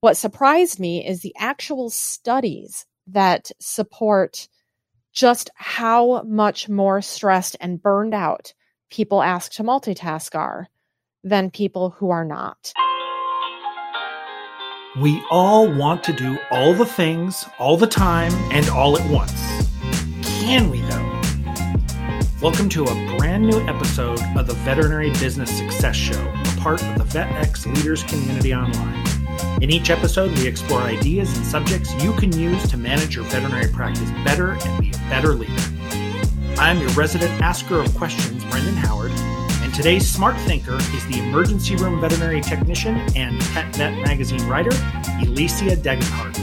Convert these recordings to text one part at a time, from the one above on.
What surprised me is the actual studies that support just how much more stressed and burned out people asked to multitask are than people who are not. We all want to do all the things, all the time, and all at once. Can we, though? Welcome to a brand new episode of the Veterinary Business Success Show, a part of the VetX Leaders Community Online. In each episode, we explore ideas and subjects you can use to manage your veterinary practice better and be a better leader. I'm your resident asker of questions, Brendan Howard, and today's smart thinker is the emergency room veterinary technician and Pet Vet magazine writer, Elycia Degenhardt.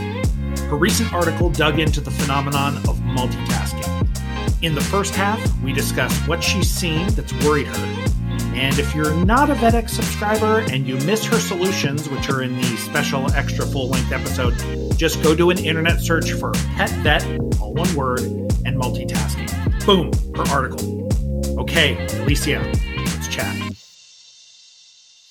Her recent article dug into the phenomenon of multitasking. In the first half, we discuss what she's seen that's worried her and if you're not a VetX subscriber and you miss her solutions, which are in the special extra full length episode, just go do an internet search for Pet Vet, all one word, and multitasking. Boom, her article. Okay, Elycia, let's chat.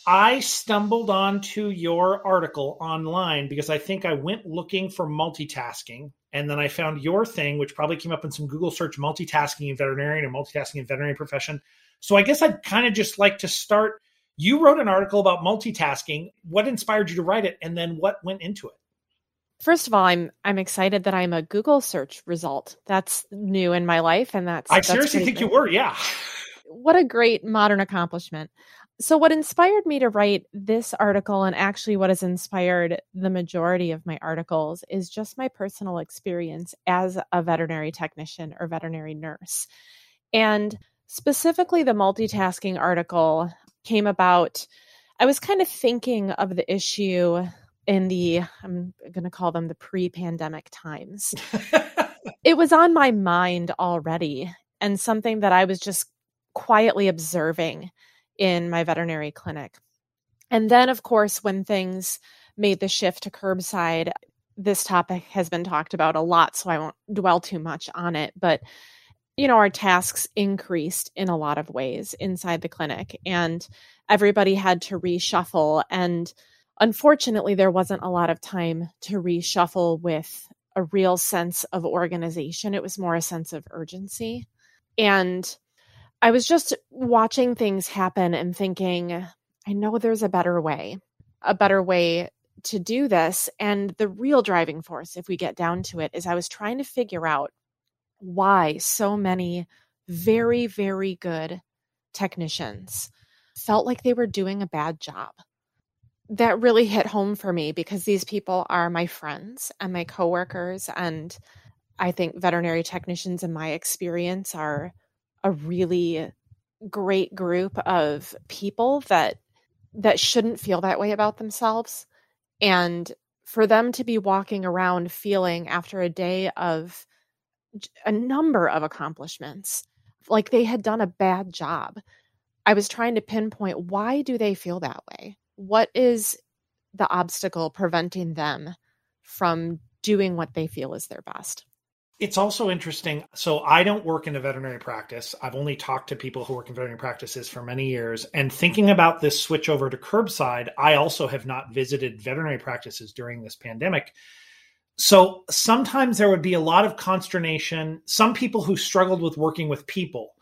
I stumbled onto your article online because I think I went looking for multitasking and then I found your thing, which probably came up in some Google search multitasking in veterinarian or multitasking in veterinary profession. So I guess I'd kind of just like to start. You wrote an article about multitasking. What inspired you to write it, and then what went into it? First of all, I'm I'm excited that I'm a Google search result. That's new in my life, and that's I that's seriously think you were. Yeah. What a great modern accomplishment. So, what inspired me to write this article, and actually what has inspired the majority of my articles, is just my personal experience as a veterinary technician or veterinary nurse. And Specifically, the multitasking article came about. I was kind of thinking of the issue in the, I'm going to call them the pre pandemic times. it was on my mind already and something that I was just quietly observing in my veterinary clinic. And then, of course, when things made the shift to curbside, this topic has been talked about a lot, so I won't dwell too much on it. But you know, our tasks increased in a lot of ways inside the clinic and everybody had to reshuffle. And unfortunately, there wasn't a lot of time to reshuffle with a real sense of organization. It was more a sense of urgency. And I was just watching things happen and thinking, I know there's a better way, a better way to do this. And the real driving force, if we get down to it, is I was trying to figure out why so many very, very good technicians felt like they were doing a bad job. That really hit home for me because these people are my friends and my coworkers. And I think veterinary technicians, in my experience, are a really great group of people that that shouldn't feel that way about themselves and for them to be walking around feeling after a day of a number of accomplishments like they had done a bad job i was trying to pinpoint why do they feel that way what is the obstacle preventing them from doing what they feel is their best it's also interesting. So I don't work in a veterinary practice. I've only talked to people who work in veterinary practices for many years. And thinking about this switch over to curbside, I also have not visited veterinary practices during this pandemic. So sometimes there would be a lot of consternation. Some people who struggled with working with people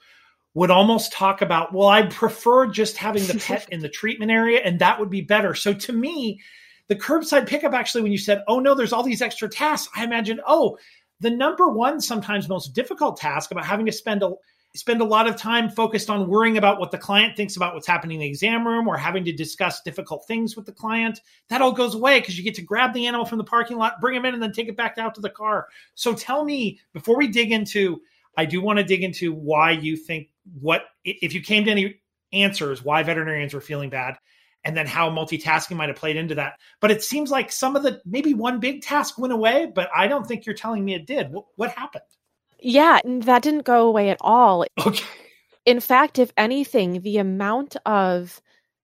would almost talk about, well, I'd prefer just having the pet in the treatment area and that would be better. So to me, the curbside pickup actually, when you said, oh no, there's all these extra tasks, I imagined, oh, the number one, sometimes most difficult task about having to spend a spend a lot of time focused on worrying about what the client thinks about what's happening in the exam room or having to discuss difficult things with the client. That all goes away because you get to grab the animal from the parking lot, bring him in, and then take it back out to the car. So tell me, before we dig into, I do want to dig into why you think what, if you came to any answers, why veterinarians were feeling bad. And then how multitasking might have played into that. But it seems like some of the maybe one big task went away, but I don't think you're telling me it did. What, what happened? Yeah, that didn't go away at all. Okay. In fact, if anything, the amount of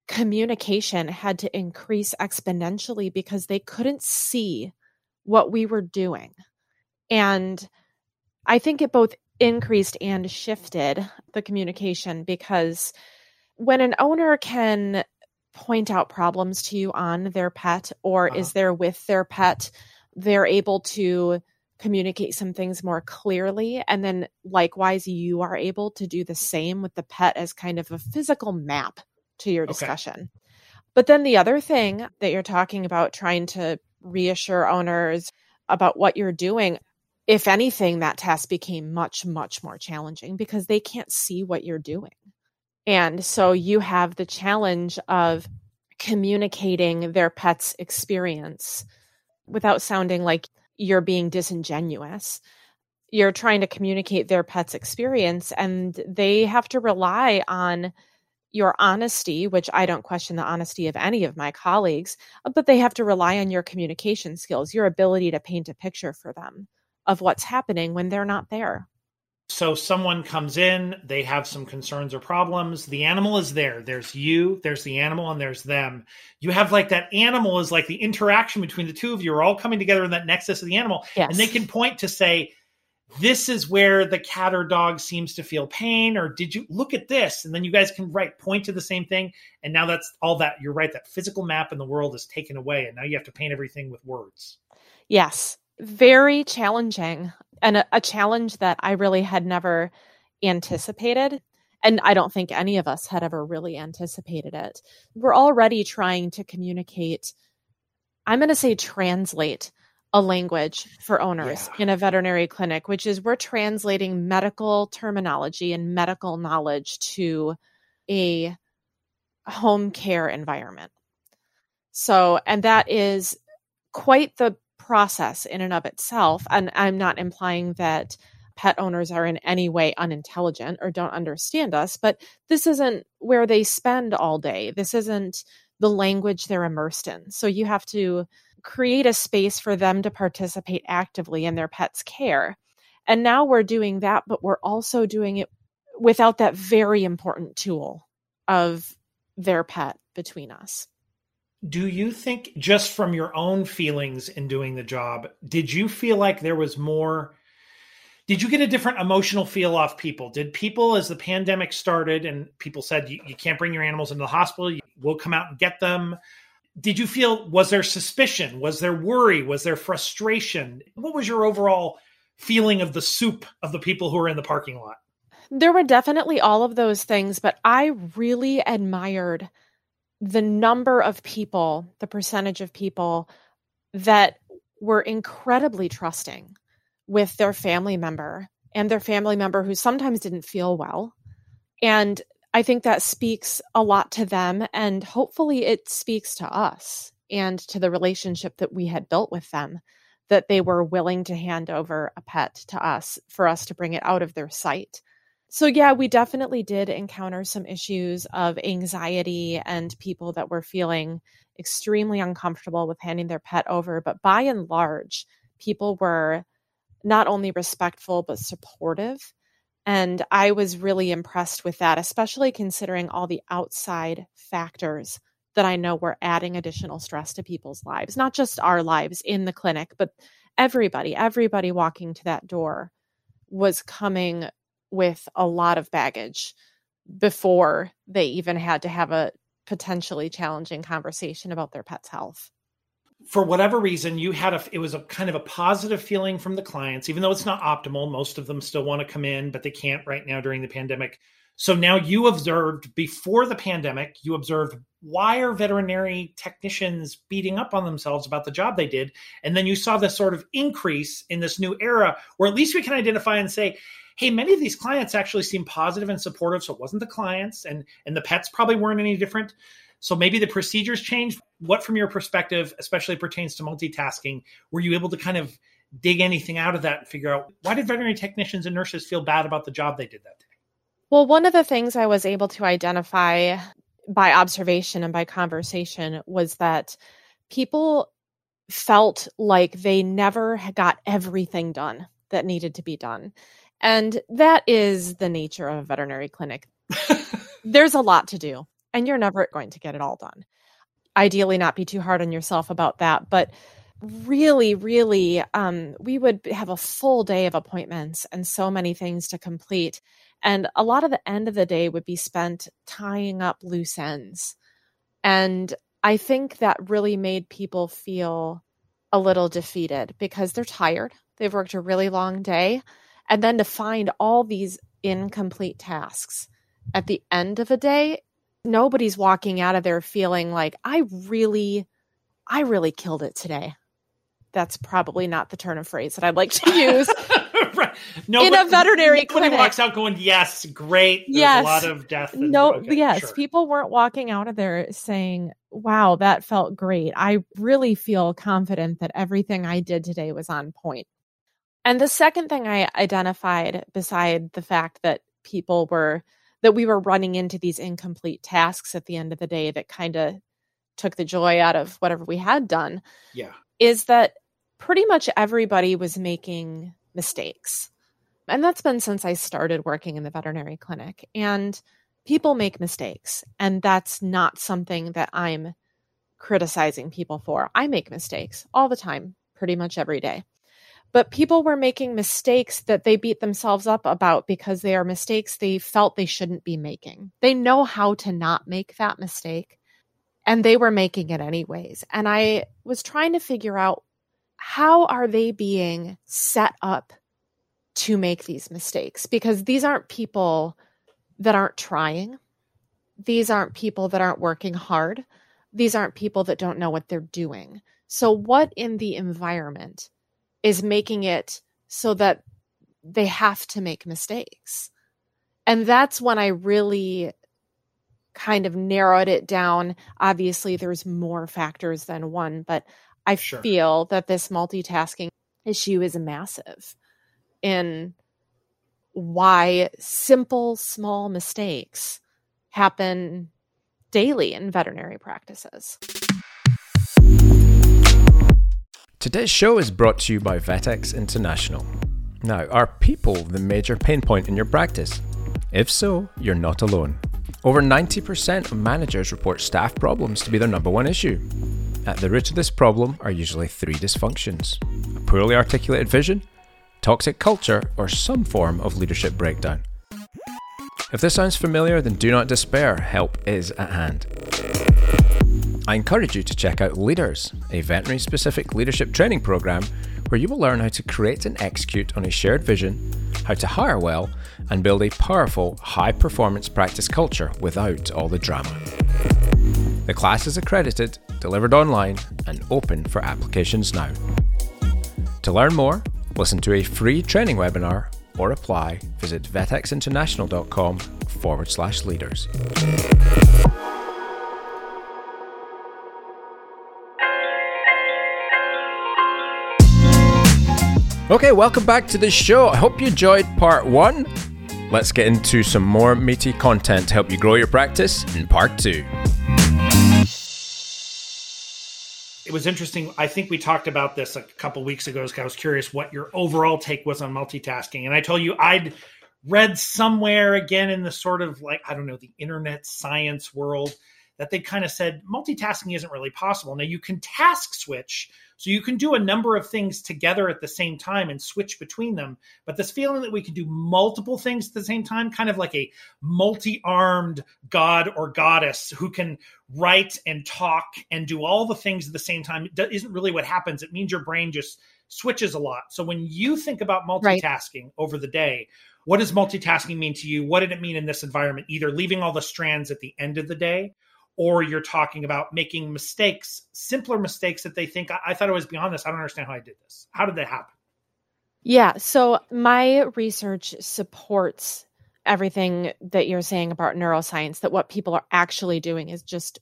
communication had to increase exponentially because they couldn't see what we were doing. And I think it both increased and shifted the communication because when an owner can point out problems to you on their pet or uh-huh. is there with their pet they're able to communicate some things more clearly and then likewise you are able to do the same with the pet as kind of a physical map to your discussion okay. but then the other thing that you're talking about trying to reassure owners about what you're doing if anything that task became much much more challenging because they can't see what you're doing and so you have the challenge of communicating their pet's experience without sounding like you're being disingenuous. You're trying to communicate their pet's experience, and they have to rely on your honesty, which I don't question the honesty of any of my colleagues, uh, but they have to rely on your communication skills, your ability to paint a picture for them of what's happening when they're not there. So someone comes in, they have some concerns or problems. The animal is there. There's you, there's the animal, and there's them. You have like that animal is like the interaction between the two of you are all coming together in that nexus of the animal. Yes. And they can point to say, this is where the cat or dog seems to feel pain, or did you look at this? And then you guys can right point to the same thing. And now that's all that you're right, that physical map in the world is taken away. And now you have to paint everything with words. Yes very challenging and a, a, challenge that I really had never anticipated. And I don't think any of us had ever really anticipated it. We're already trying to communicate, I'm going to say translate a language for owners yeah. in a veterinary clinic, which is we're translating medical terminology and medical knowledge to a home care environment. So, and that is quite the process in and of itself. And I'm not implying that pet owners are in any way unintelligent or don't understand us, but this isn't where they spend all day. This isn't the language they're immersed in. So you have to create a space for them to participate actively in their pet's care. And now we're doing that, but we're also doing it without that very important tool of their pet between us do you think just from your own feelings in doing the job did you feel like there was more did you get a different emotional feel off people? Did people as the pandemic started and people said you, you can't bring your animals into the hospital we'll come out and get them did you feel was there suspicion? Was there worry? Was there frustration? What was your overall feeling of the soup of the people who were in the parking lot? There were definitely all of those things but i really admired the number of people, the percentage of people that were incredibly trusting with their family member and their family member who sometimes didn't feel well. And I think that speaks a lot to them. And hopefully, it speaks to us and to the relationship that we had built with them that they were willing to hand over a pet to us for us to bring it out of their sight so, yeah, we definitely did encounter some issues of anxiety and people that were feeling extremely uncomfortable with handing their pet over. But by and large, people were not only respectful, but supportive. And I was really impressed with that, especially considering all the outside factors that I know were adding additional stress to people's lives, not just our lives in the clinic, but everybody, everybody walking to that door was coming with a lot of baggage before they even had to have a potentially challenging conversation about their pet's health. For whatever reason you had a it was a kind of a positive feeling from the clients even though it's not optimal. Most of them still want to come in but they can't right now during the pandemic. So now you observed before the pandemic you observed why are veterinary technicians beating up on themselves about the job they did? And then you saw this sort of increase in this new era where at least we can identify and say hey, many of these clients actually seem positive and supportive. So it wasn't the clients, and and the pets probably weren't any different. So maybe the procedures changed. What, from your perspective, especially pertains to multitasking, were you able to kind of dig anything out of that and figure out why did veterinary technicians and nurses feel bad about the job they did that day? Well, one of the things I was able to identify by observation and by conversation was that people felt like they never got everything done that needed to be done. And that is the nature of a veterinary clinic. There's a lot to do, and you're never going to get it all done. Ideally, not be too hard on yourself about that, but really, really, um, we would have a full day of appointments and so many things to complete. And a lot of the end of the day would be spent tying up loose ends And I think that really made people feel a little defeated because they're tired. They've worked a really long day. And then to find all these incomplete tasks at the end of a day, nobody's walking out of there feeling like, I really, I really killed it today. That's probably not the turn of phrase that I'd like to use. right. No, in a veterinary clinic. walks out going, "Yes, great." There's yes, a lot of death. And, no, okay, yes, sure. people weren't walking out of there saying, "Wow, that felt great." I really feel confident that everything I did today was on point. And the second thing I identified, beside the fact that people were that we were running into these incomplete tasks at the end of the day that kind of took the joy out of whatever we had done. Yeah. Is that pretty much everybody was making mistakes. And that's been since I started working in the veterinary clinic. And people make mistakes. And that's not something that I'm criticizing people for. I make mistakes all the time, pretty much every day. But people were making mistakes that they beat themselves up about because they are mistakes they felt they shouldn't be making. They know how to not make that mistake, and they were making it anyways. And I was trying to figure out how are they being set up to make these mistakes? Because these aren't people that aren't trying. These aren't people that aren't working hard. These aren't people that don't know what they're doing. So, what in the environment is making it so that they have to make mistakes? And that's when I really kind of narrowed it down. Obviously, there's more factors than one, but I sure. feel that this multitasking issue is massive in why simple, small mistakes happen daily in veterinary practices. Today's show is brought to you by VetX International. Now, are people the major pain point in your practice? If so, you're not alone. Over 90% of managers report staff problems to be their number one issue. At the root of this problem are usually three dysfunctions a poorly articulated vision, toxic culture, or some form of leadership breakdown. If this sounds familiar, then do not despair, help is at hand. I encourage you to check out Leaders, a veterinary specific leadership training program where you will learn how to create and execute on a shared vision, how to hire well, and build a powerful, high performance practice culture without all the drama. The class is accredited delivered online, and open for applications now. To learn more, listen to a free training webinar or apply, visit vetxinternational.com forward slash leaders. Okay, welcome back to the show. I hope you enjoyed part one. Let's get into some more meaty content to help you grow your practice in part two. it was interesting. I think we talked about this a couple weeks ago. I was curious what your overall take was on multitasking, and I told you I'd read somewhere again in the sort of like I don't know the internet science world that they kind of said multitasking isn't really possible. Now you can task switch, so you can do a number of things together at the same time and switch between them. But this feeling that we can do multiple things at the same time, kind of like a multi-armed god or goddess who can write and talk and do all the things at the same time, isn't really what happens. It means your brain just switches a lot. So when you think about multitasking right. over the day, what does multitasking mean to you? What did it mean in this environment? Either leaving all the strands at the end of the day or you're talking about making mistakes, simpler mistakes that they think, I, I thought I was beyond this. I don't understand how I did this. How did that happen? Yeah. So my research supports everything that you're saying about neuroscience, that what people are actually doing is just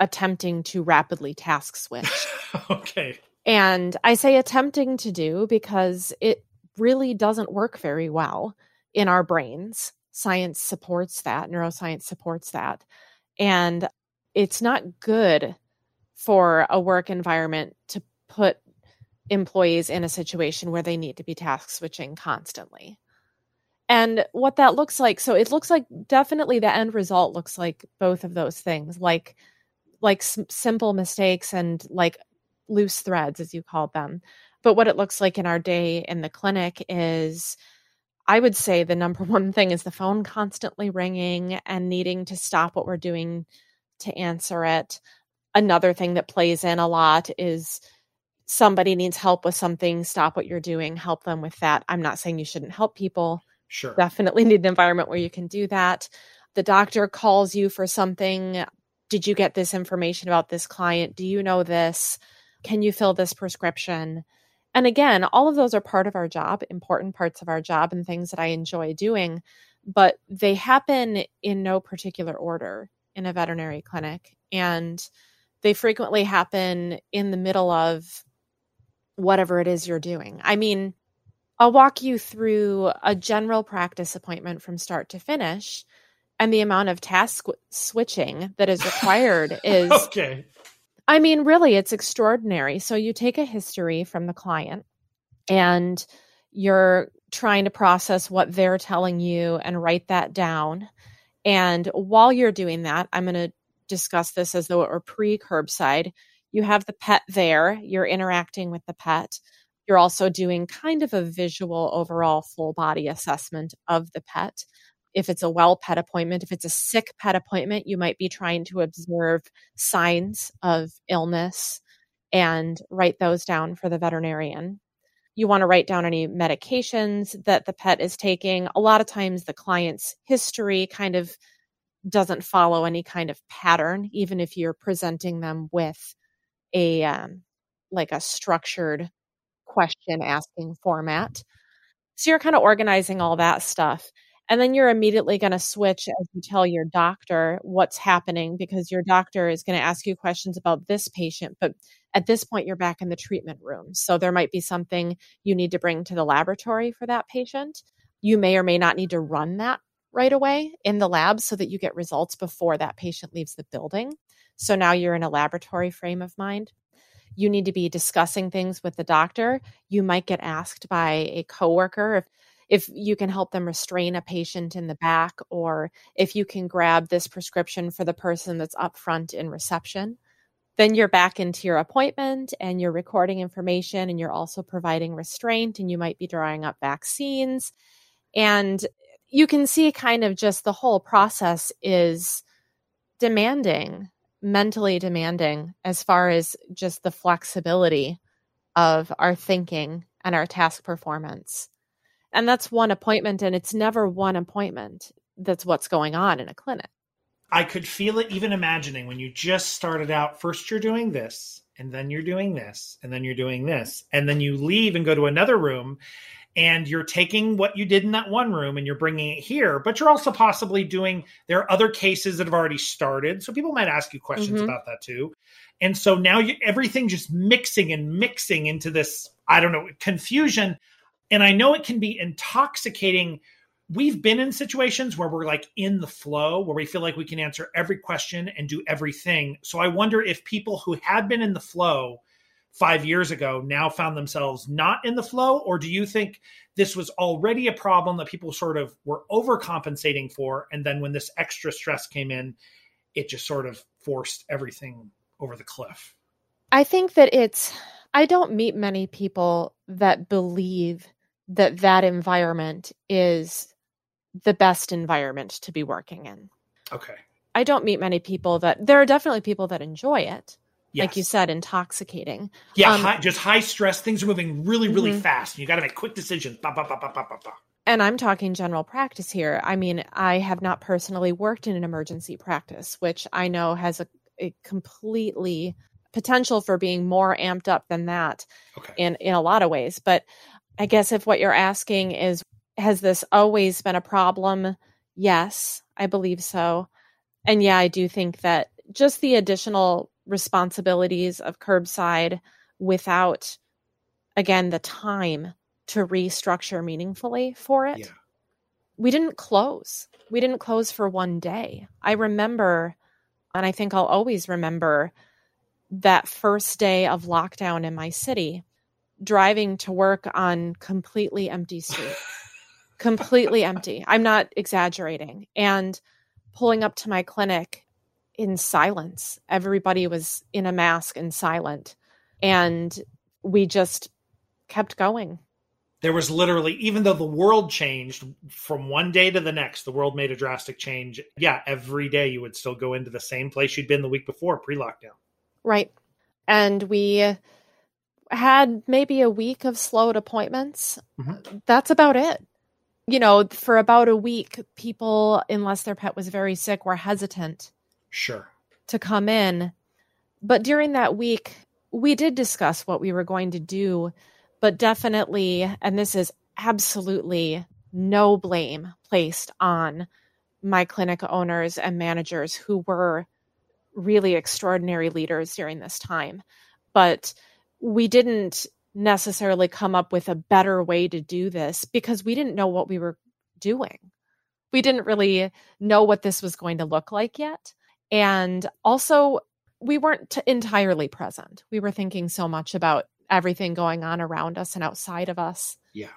attempting to rapidly task switch. okay. And I say attempting to do because it really doesn't work very well in our brains. Science supports that, neuroscience supports that. And it's not good for a work environment to put employees in a situation where they need to be task switching constantly. And what that looks like, so it looks like definitely the end result looks like both of those things, like like simple mistakes and like loose threads as you called them. But what it looks like in our day in the clinic is I would say the number one thing is the phone constantly ringing and needing to stop what we're doing to answer it. Another thing that plays in a lot is somebody needs help with something, stop what you're doing, help them with that. I'm not saying you shouldn't help people. Sure. Definitely need an environment where you can do that. The doctor calls you for something. Did you get this information about this client? Do you know this? Can you fill this prescription? And again, all of those are part of our job, important parts of our job, and things that I enjoy doing, but they happen in no particular order in a veterinary clinic. And they frequently happen in the middle of whatever it is you're doing. I mean, I'll walk you through a general practice appointment from start to finish. And the amount of task switching that is required is okay. I mean, really, it's extraordinary. So you take a history from the client and you're trying to process what they're telling you and write that down. And while you're doing that, I'm going to discuss this as though it were pre curbside. You have the pet there, you're interacting with the pet. You're also doing kind of a visual overall full body assessment of the pet. If it's a well pet appointment, if it's a sick pet appointment, you might be trying to observe signs of illness and write those down for the veterinarian. You want to write down any medications that the pet is taking. A lot of times, the client's history kind of doesn't follow any kind of pattern, even if you're presenting them with a um, like a structured question asking format. So you're kind of organizing all that stuff. And then you're immediately going to switch as you tell your doctor what's happening because your doctor is going to ask you questions about this patient. But at this point, you're back in the treatment room. So there might be something you need to bring to the laboratory for that patient. You may or may not need to run that right away in the lab so that you get results before that patient leaves the building. So now you're in a laboratory frame of mind. You need to be discussing things with the doctor. You might get asked by a coworker if if you can help them restrain a patient in the back or if you can grab this prescription for the person that's up front in reception then you're back into your appointment and you're recording information and you're also providing restraint and you might be drawing up vaccines and you can see kind of just the whole process is demanding mentally demanding as far as just the flexibility of our thinking and our task performance. And that's one appointment, and it's never one appointment that's what's going on in a clinic. I could feel it even imagining when you just started out. First, you're doing this, and then you're doing this, and then you're doing this, and then you leave and go to another room, and you're taking what you did in that one room and you're bringing it here but you're also possibly doing there are other cases that have already started so people might ask you questions mm-hmm. about that too and so now you, everything just mixing and mixing into this i don't know confusion and i know it can be intoxicating we've been in situations where we're like in the flow where we feel like we can answer every question and do everything so i wonder if people who had been in the flow five years ago now found themselves not in the flow? Or do you think this was already a problem that people sort of were overcompensating for? And then when this extra stress came in, it just sort of forced everything over the cliff? I think that it's, I don't meet many people that believe that that environment is the best environment to be working in. Okay. I don't meet many people that there are definitely people that enjoy it yes. like you said, intoxicating. Yeah, um, high, just high stress. Things are moving really, really mm-hmm. fast. You got to make quick decisions. Bah, bah, bah, and I'm talking general practice here. I mean, I have not personally worked in an emergency practice, which I know has a, a completely potential for being more amped up than that okay. in in a lot of ways. But I guess if what you're asking is has this always been a problem? Yes, I believe so. And yeah, I do think that just the additional responsibilities of curbside without again the time to restructure meaningfully for it. Yeah. We didn't close. We didn't close for one day. I remember and I think I'll always remember that first day of lockdown in my city driving to work on completely empty street. completely empty. I'm not exaggerating. And pulling up to my clinic in silence. Everybody was in a mask and silent. And we just kept going. there was literally even though the world changed from one day to the next the world made a drastic change yeah every day you would still go into the same place you'd been the week before pre-lockdown right and we had maybe a week of slowed appointments mm-hmm. that's about it you know for about a week people unless their pet was very sick were hesitant sure to come in but during that week we did discuss what we were going to do but definitely, and this is absolutely no blame placed on my clinic owners and managers who were really extraordinary leaders during this time. But we didn't necessarily come up with a better way to do this because we didn't know what we were doing. We didn't really know what this was going to look like yet. And also, we weren't t- entirely present. We were thinking so much about everything going on around us and outside of us. Yeah.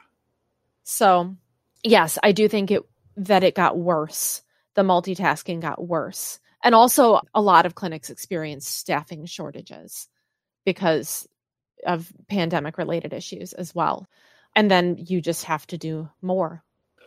So, yes, I do think it that it got worse. The multitasking got worse. And also a lot of clinics experienced staffing shortages because of pandemic related issues as well. And then you just have to do more.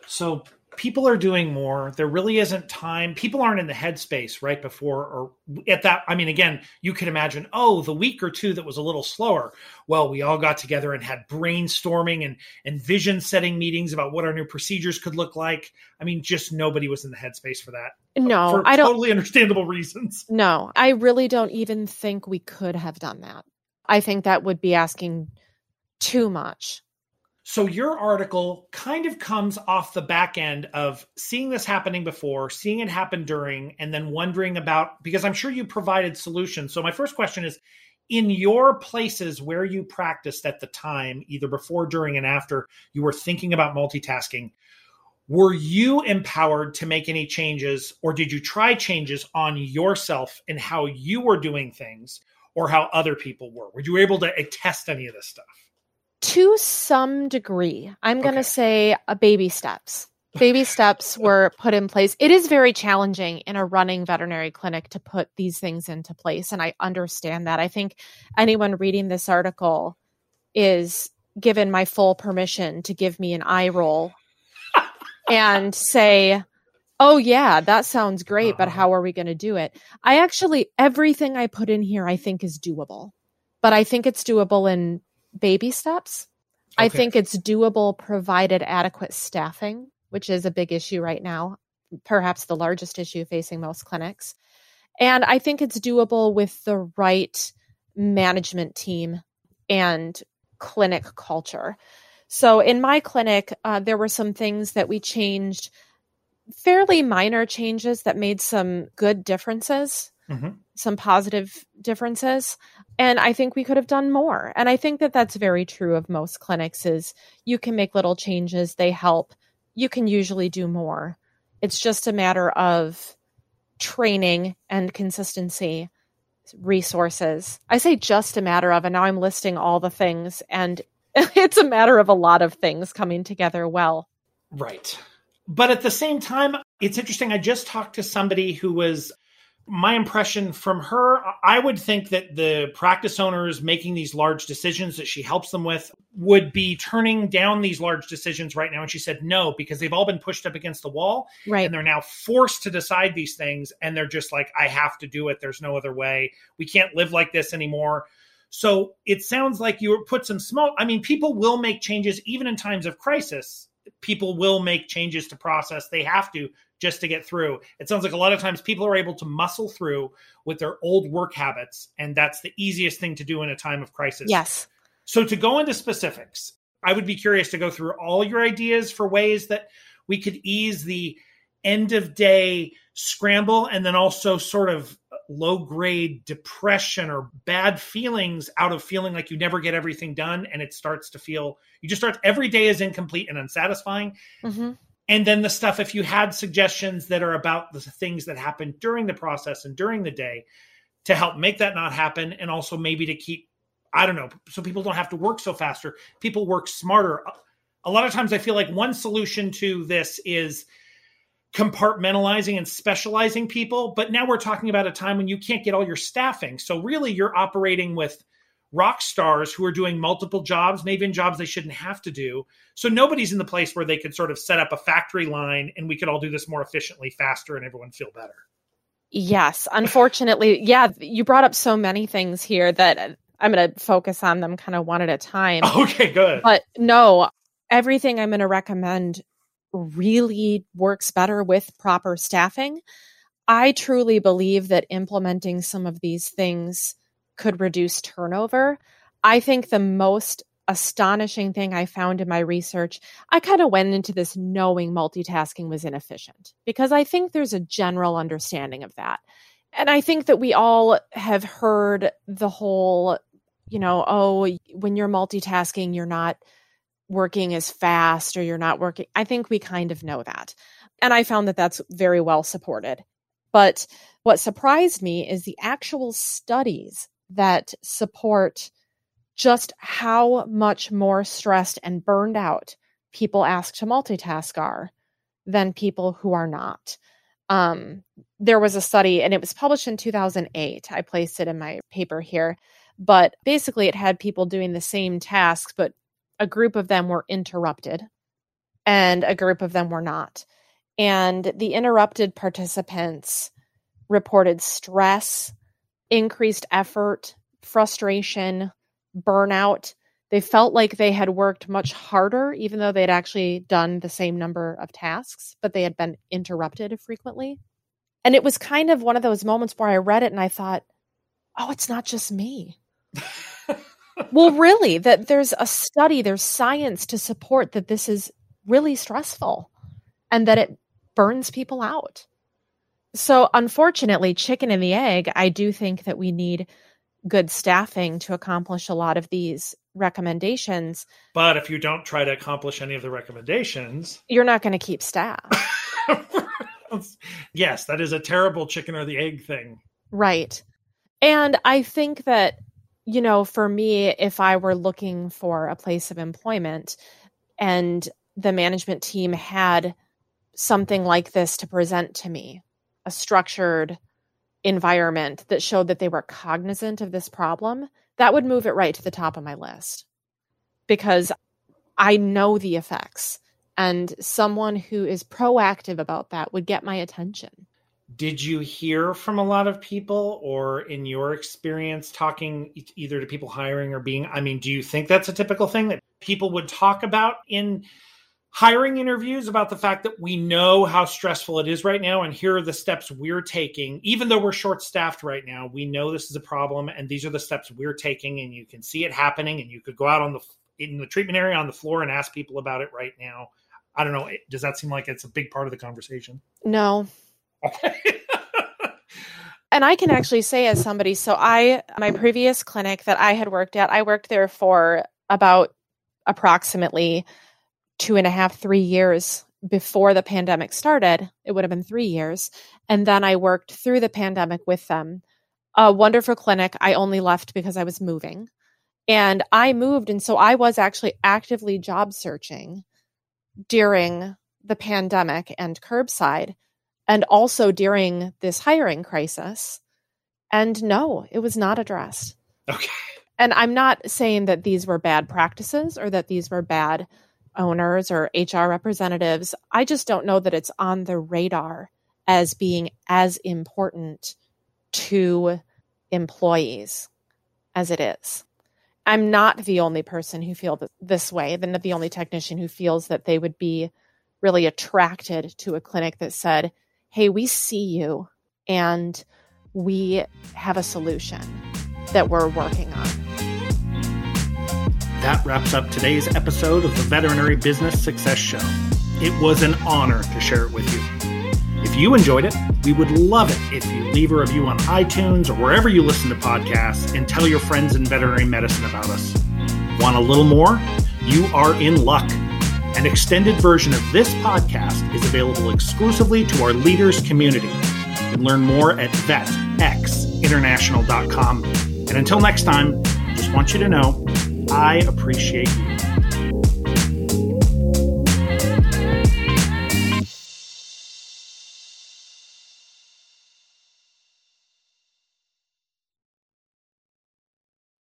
So people are doing more. There really isn't time. People aren't in the headspace right before or at that. I mean, again, you can imagine, oh, the week or two that was a little slower. Well, we all got together and had brainstorming and, and vision setting meetings about what our new procedures could look like. I mean, just nobody was in the headspace for that. No, for I don't. Totally understandable reasons. No, I really don't even think we could have done that. I think that would be asking too much so your article kind of comes off the back end of seeing this happening before, seeing it happen during, and then wondering about because I'm sure you provided solutions. So my first question is in your places where you practiced at the time, either before, during, and after you were thinking about multitasking, were you empowered to make any changes or did you try changes on yourself and how you were doing things or how other people were? Were you able to eh, test any of this stuff? to some degree, I'm going to say a baby steps. Baby steps were put in place. It is very challenging in a running veterinary clinic to put these things into place. And I understand that. I think anyone reading this article is given my full permission to give me an eye roll and say, Oh, yeah, that sounds great, but uh-huh. how are we going to do it? I actually, everything I put in here, I think is doable, but I think it's doable in baby steps. Okay. I think it's doable provided adequate staffing, which is a big issue right now, perhaps the largest issue facing most clinics. And I think it's doable with the right management team and clinic culture. So in my clinic, uh, there were some things that we changed, fairly minor changes that made some good differences mm-hmm. some positive differences and i think we could have done more. And i think that that's very true of most clinics is you can make little changes they help. You can usually do more. It's just a matter of training and consistency resources. I say just a matter of and now i'm listing all the things and it's a matter of a lot of things coming together well. Right but at the same time it's interesting i just talked to somebody who was my impression from her, I would think that the practice owners making these large decisions that she helps them with would be turning down these large decisions right now. And she said no, because they've all been pushed up against the wall. Right. And they're now forced to decide these things. And they're just like, I have to do it. There's no other way. We can't live like this anymore. So it sounds like you put some smoke. I mean, people will make changes even in times of crisis. People will make changes to process. They have to just to get through. It sounds like a lot of times people are able to muscle through with their old work habits, and that's the easiest thing to do in a time of crisis. Yes. So, to go into specifics, I would be curious to go through all your ideas for ways that we could ease the end of day scramble and then also sort of low grade depression or bad feelings out of feeling like you never get everything done and it starts to feel you just start every day is incomplete and unsatisfying. Mm-hmm. And then the stuff if you had suggestions that are about the things that happen during the process and during the day to help make that not happen and also maybe to keep i don't know so people don't have to work so faster people work smarter. A lot of times i feel like one solution to this is compartmentalizing and specializing people but now we're talking about a time when you can't get all your staffing so really you're operating with rock stars who are doing multiple jobs, maybe in jobs they shouldn't have to do. So nobody's in the place where they could sort of set up a factory line and we could all do this more efficiently, faster, and everyone feel better. Yes, unfortunately, yeah, you brought up so many things here that I'm going to focus on them kind of one at a time. Okay, good. But no, everything I'm going to recommend really works better with proper staffing. I truly believe that implementing some of these things could reduce turnover. I think the most astonishing thing I found in my research, I kind of went into this knowing multitasking was inefficient because I think there's a general understanding of that. And I think that we all have heard the whole, you know, oh, when you're multitasking, you're not working as fast or you're not working. I think we kind of know that. And I found that that's very well supported. But what surprised me is the actual studies that support just how much more stressed and burned out people asked to multitask are than people who are not. Um, there was a study, and it was published in 2008. I placed it in my paper here. But basically, it had people doing the same tasks, but a group of them were interrupted and a group of them were not. And the interrupted participants reported stress, increased effort, frustration, burnout. They felt like they had worked much harder, even though they had actually done the same number of tasks, but they had been interrupted frequently. And it was kind of one of those moments where I read it and I thought, oh, it's not just me. well, really, that there's a study, there's science to support that this is really stressful and that it burns people out. So, unfortunately, chicken and the egg, I do think that we need good staffing to accomplish a lot of these recommendations. But if you don't try to accomplish any of the recommendations, you're not going to keep staff. yes, that is a terrible chicken or the egg thing. Right. And I think that, you know, for me, if I were looking for a place of employment and the management team had something like this to present to me, a structured environment that showed that they were cognizant of this problem, that would move it right to the top of my list because I know the effects. And someone who is proactive about that would get my attention. Did you hear from a lot of people, or in your experience, talking either to people hiring or being? I mean, do you think that's a typical thing that people would talk about in hiring interviews about the fact that we know how stressful it is right now and here are the steps we're taking? Even though we're short staffed right now we know this is a problem and these are the steps we're taking and you can see it happening and you could go out on the in the treatment area on the floor and ask people about it right now. I don't know does that seem like it's a big part of the conversation? No and i can actually say as somebody so i my previous clinic that i had worked at i worked there for about approximately two and a half, three years before the pandemic started. It would have been three years. And then I worked through the pandemic with them. A wonderful clinic. I only left because I was moving. And I moved. And so I was actually actively job searching during the pandemic and curbside, and also during this hiring crisis. And no, it was not addressed. Okay. And I'm not saying that these were bad practices or that these were bad owners or HR representatives. I just don't know that it's on the radar as being as important to employees as it is. I'm not the only person who feels this way, then not the only technician who feels that they would be really attracted to a clinic that said, Hey, we see you and we have a solution that we're working on. That wraps up today's episode of the Veterinary Business Success Show. It was an honor to share it with you. If you enjoyed it, we would love it if you leave a review on iTunes or wherever you listen to podcasts and tell your friends in veterinary medicine about us. Want a little more? You are in luck. An extended version of this podcast is available exclusively to our leaders community. You can learn more at vetxinternational.com. And until next time, I just want you to know I appreciate you.